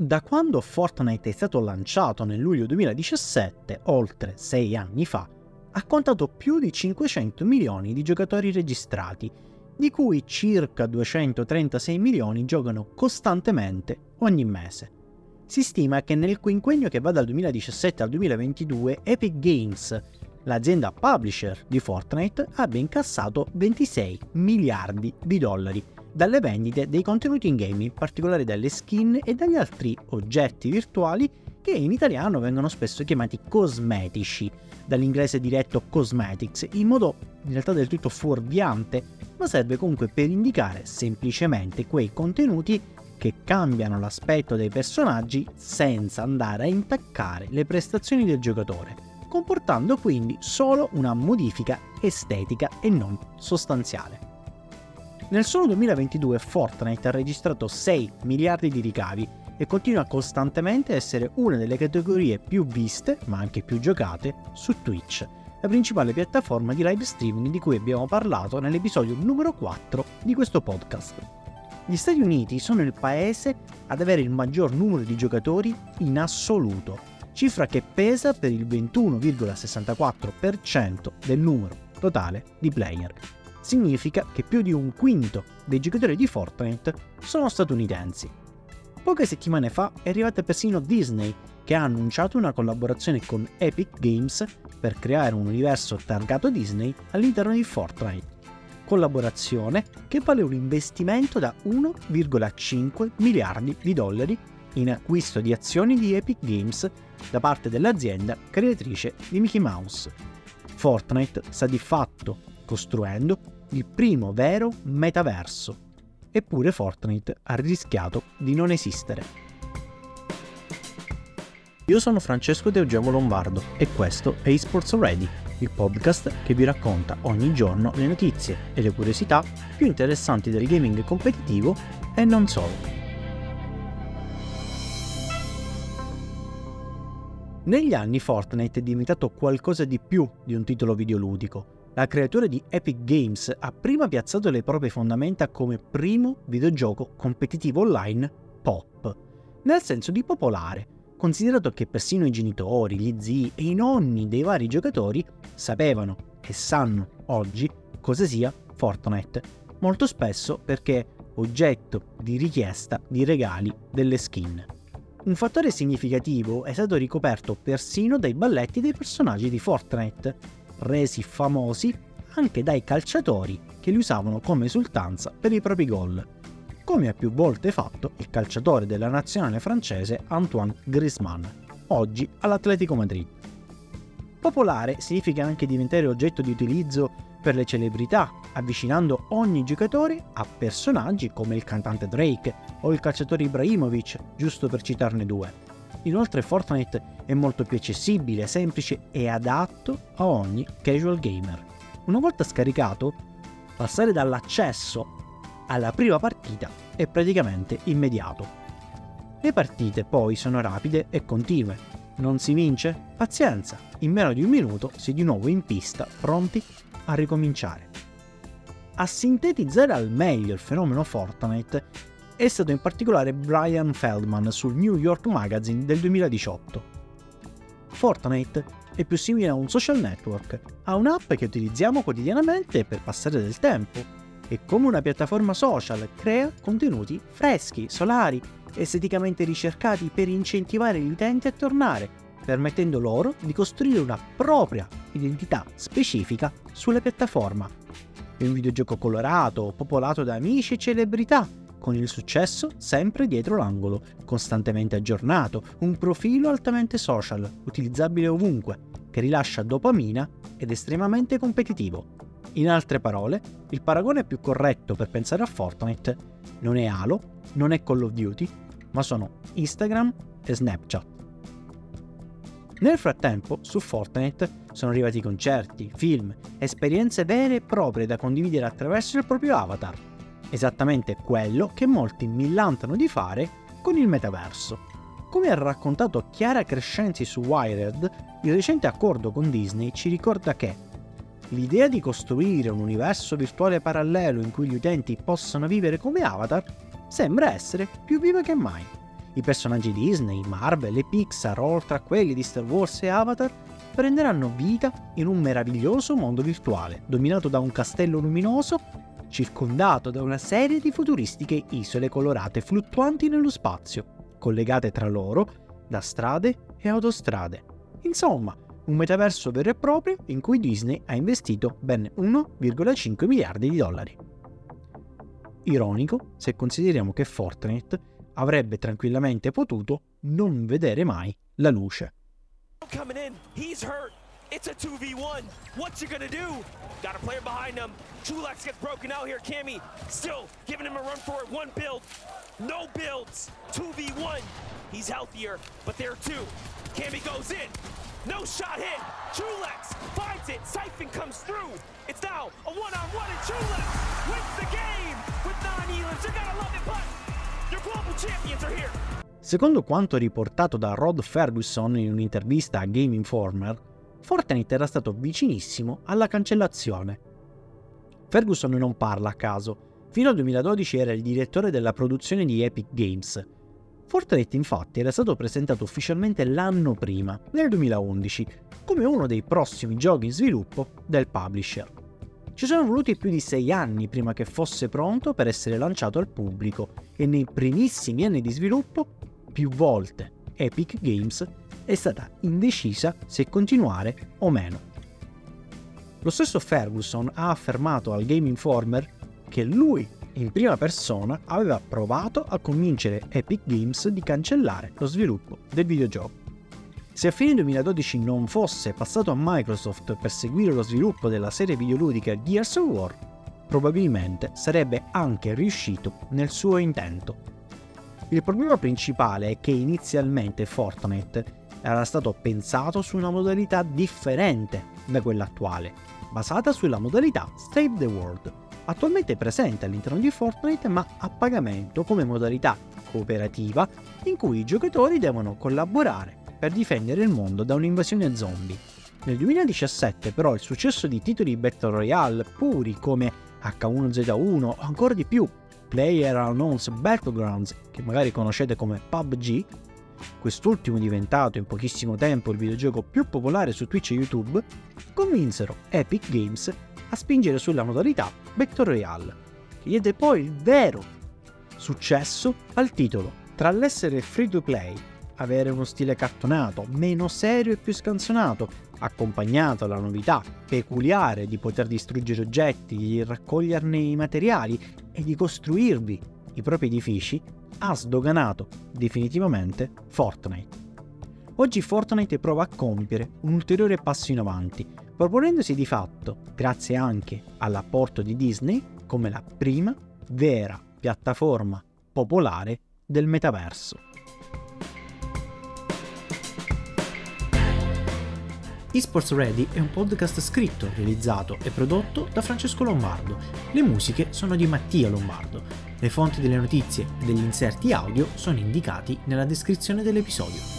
Da quando Fortnite è stato lanciato nel luglio 2017, oltre 6 anni fa, ha contato più di 500 milioni di giocatori registrati, di cui circa 236 milioni giocano costantemente ogni mese. Si stima che nel quinquennio che va dal 2017 al 2022 Epic Games, l'azienda publisher di Fortnite, abbia incassato 26 miliardi di dollari dalle vendite dei contenuti in game, in particolare dalle skin e dagli altri oggetti virtuali che in italiano vengono spesso chiamati cosmetici, dall'inglese diretto cosmetics, in modo in realtà del tutto fuorviante, ma serve comunque per indicare semplicemente quei contenuti che cambiano l'aspetto dei personaggi senza andare a intaccare le prestazioni del giocatore, comportando quindi solo una modifica estetica e non sostanziale. Nel solo 2022 Fortnite ha registrato 6 miliardi di ricavi e continua costantemente a essere una delle categorie più viste, ma anche più giocate, su Twitch, la principale piattaforma di live streaming di cui abbiamo parlato nell'episodio numero 4 di questo podcast. Gli Stati Uniti sono il paese ad avere il maggior numero di giocatori in assoluto, cifra che pesa per il 21,64% del numero totale di player significa che più di un quinto dei giocatori di Fortnite sono statunitensi. Poche settimane fa è arrivata persino Disney, che ha annunciato una collaborazione con Epic Games per creare un universo targato Disney all'interno di Fortnite. Collaborazione che vale un investimento da 1,5 miliardi di dollari in acquisto di azioni di Epic Games da parte dell'azienda creatrice di Mickey Mouse. Fortnite sta di fatto costruendo il primo vero metaverso. Eppure Fortnite ha rischiato di non esistere. Io sono Francesco De Eugenio Lombardo e questo è eSports Ready, il podcast che vi racconta ogni giorno le notizie e le curiosità più interessanti del gaming competitivo e non solo. Negli anni Fortnite è diventato qualcosa di più di un titolo videoludico la creatura di Epic Games ha prima piazzato le proprie fondamenta come primo videogioco competitivo online pop, nel senso di popolare, considerato che persino i genitori, gli zii e i nonni dei vari giocatori sapevano e sanno oggi cosa sia Fortnite, molto spesso perché oggetto di richiesta di regali delle skin. Un fattore significativo è stato ricoperto persino dai balletti dei personaggi di Fortnite, resi famosi anche dai calciatori che li usavano come esultanza per i propri gol, come ha più volte fatto il calciatore della nazionale francese Antoine Griezmann, oggi all'Atletico Madrid. Popolare significa anche diventare oggetto di utilizzo per le celebrità, avvicinando ogni giocatore a personaggi come il cantante Drake o il calciatore Ibrahimovic, giusto per citarne due. Inoltre Fortnite è molto più accessibile, semplice e adatto a ogni casual gamer. Una volta scaricato, passare dall'accesso alla prima partita è praticamente immediato. Le partite poi sono rapide e continue. Non si vince? Pazienza, in meno di un minuto è di nuovo in pista, pronti a ricominciare. A sintetizzare al meglio il fenomeno Fortnite è stato in particolare Brian Feldman sul New York Magazine del 2018. Fortnite è più simile a un social network, a un'app che utilizziamo quotidianamente per passare del tempo e come una piattaforma social crea contenuti freschi, solari, esteticamente ricercati per incentivare gli utenti a tornare, permettendo loro di costruire una propria identità specifica sulla piattaforma. È un videogioco colorato, popolato da amici e celebrità, con il successo sempre dietro l'angolo, costantemente aggiornato, un profilo altamente social, utilizzabile ovunque, che rilascia dopamina ed estremamente competitivo. In altre parole, il paragone più corretto per pensare a Fortnite non è Halo, non è Call of Duty, ma sono Instagram e Snapchat. Nel frattempo, su Fortnite sono arrivati concerti, film, esperienze vere e proprie da condividere attraverso il proprio avatar, esattamente quello che molti millantano di fare con il metaverso. Come ha raccontato Chiara Crescenzi su Wired, il recente accordo con Disney ci ricorda che l'idea di costruire un universo virtuale parallelo in cui gli utenti possano vivere come avatar sembra essere più viva che mai. I personaggi Disney, Marvel e Pixar, oltre a quelli di Star Wars e Avatar, prenderanno vita in un meraviglioso mondo virtuale, dominato da un castello luminoso, circondato da una serie di futuristiche isole colorate fluttuanti nello spazio, collegate tra loro da strade e autostrade. Insomma, un metaverso vero e proprio in cui Disney ha investito ben 1,5 miliardi di dollari. Ironico se consideriamo che Fortnite avrebbe tranquillamente potuto non vedere mai la luce. It's a 2v1. What you gonna do? Got a player behind him. Chulex gets broken out here. Cammy still giving him a run for it. One build. No builds. 2v1. He's healthier, but there are two. Cammy goes in. No shot hit. Chulex finds it. Siphon comes through. It's now a one-on-one, and Chulex wins the game with nine healers. You gotta love it, but your global champions are here. Secondo quanto riportato da Rod Ferguson in un'intervista a Game Informer, Fortnite era stato vicinissimo alla cancellazione. Ferguson non parla a caso. Fino al 2012 era il direttore della produzione di Epic Games. Fortnite infatti era stato presentato ufficialmente l'anno prima, nel 2011, come uno dei prossimi giochi in sviluppo del publisher. Ci sono voluti più di sei anni prima che fosse pronto per essere lanciato al pubblico e nei primissimi anni di sviluppo, più volte Epic Games è stata indecisa se continuare o meno. Lo stesso Ferguson ha affermato al Game Informer che lui, in prima persona, aveva provato a convincere Epic Games di cancellare lo sviluppo del videogioco. Se a fine 2012 non fosse passato a Microsoft per seguire lo sviluppo della serie videoludica Gears of War, probabilmente sarebbe anche riuscito nel suo intento. Il problema principale è che inizialmente Fortnite era stato pensato su una modalità differente da quella attuale, basata sulla modalità Save the World, attualmente presente all'interno di Fortnite ma a pagamento come modalità cooperativa in cui i giocatori devono collaborare per difendere il mondo da un'invasione zombie. Nel 2017 però il successo di titoli Battle Royale puri come H1Z1 o ancora di più Player Unknown's Battlegrounds, che magari conoscete come PUBG, quest'ultimo diventato in pochissimo tempo il videogioco più popolare su Twitch e YouTube, convinsero Epic Games a spingere sulla modalità Battle Royale, che diede poi il vero successo al titolo. Tra l'essere free to play, avere uno stile cartonato, meno serio e più scanzonato, accompagnato alla novità peculiare di poter distruggere oggetti, di raccoglierne i materiali e di costruirvi i propri edifici, ha sdoganato definitivamente Fortnite. Oggi Fortnite prova a compiere un ulteriore passo in avanti, proponendosi di fatto, grazie anche all'apporto di Disney, come la prima vera piattaforma popolare del metaverso. eSports Ready è un podcast scritto, realizzato e prodotto da Francesco Lombardo. Le musiche sono di Mattia Lombardo. Le fonti delle notizie e degli inserti audio sono indicati nella descrizione dell'episodio.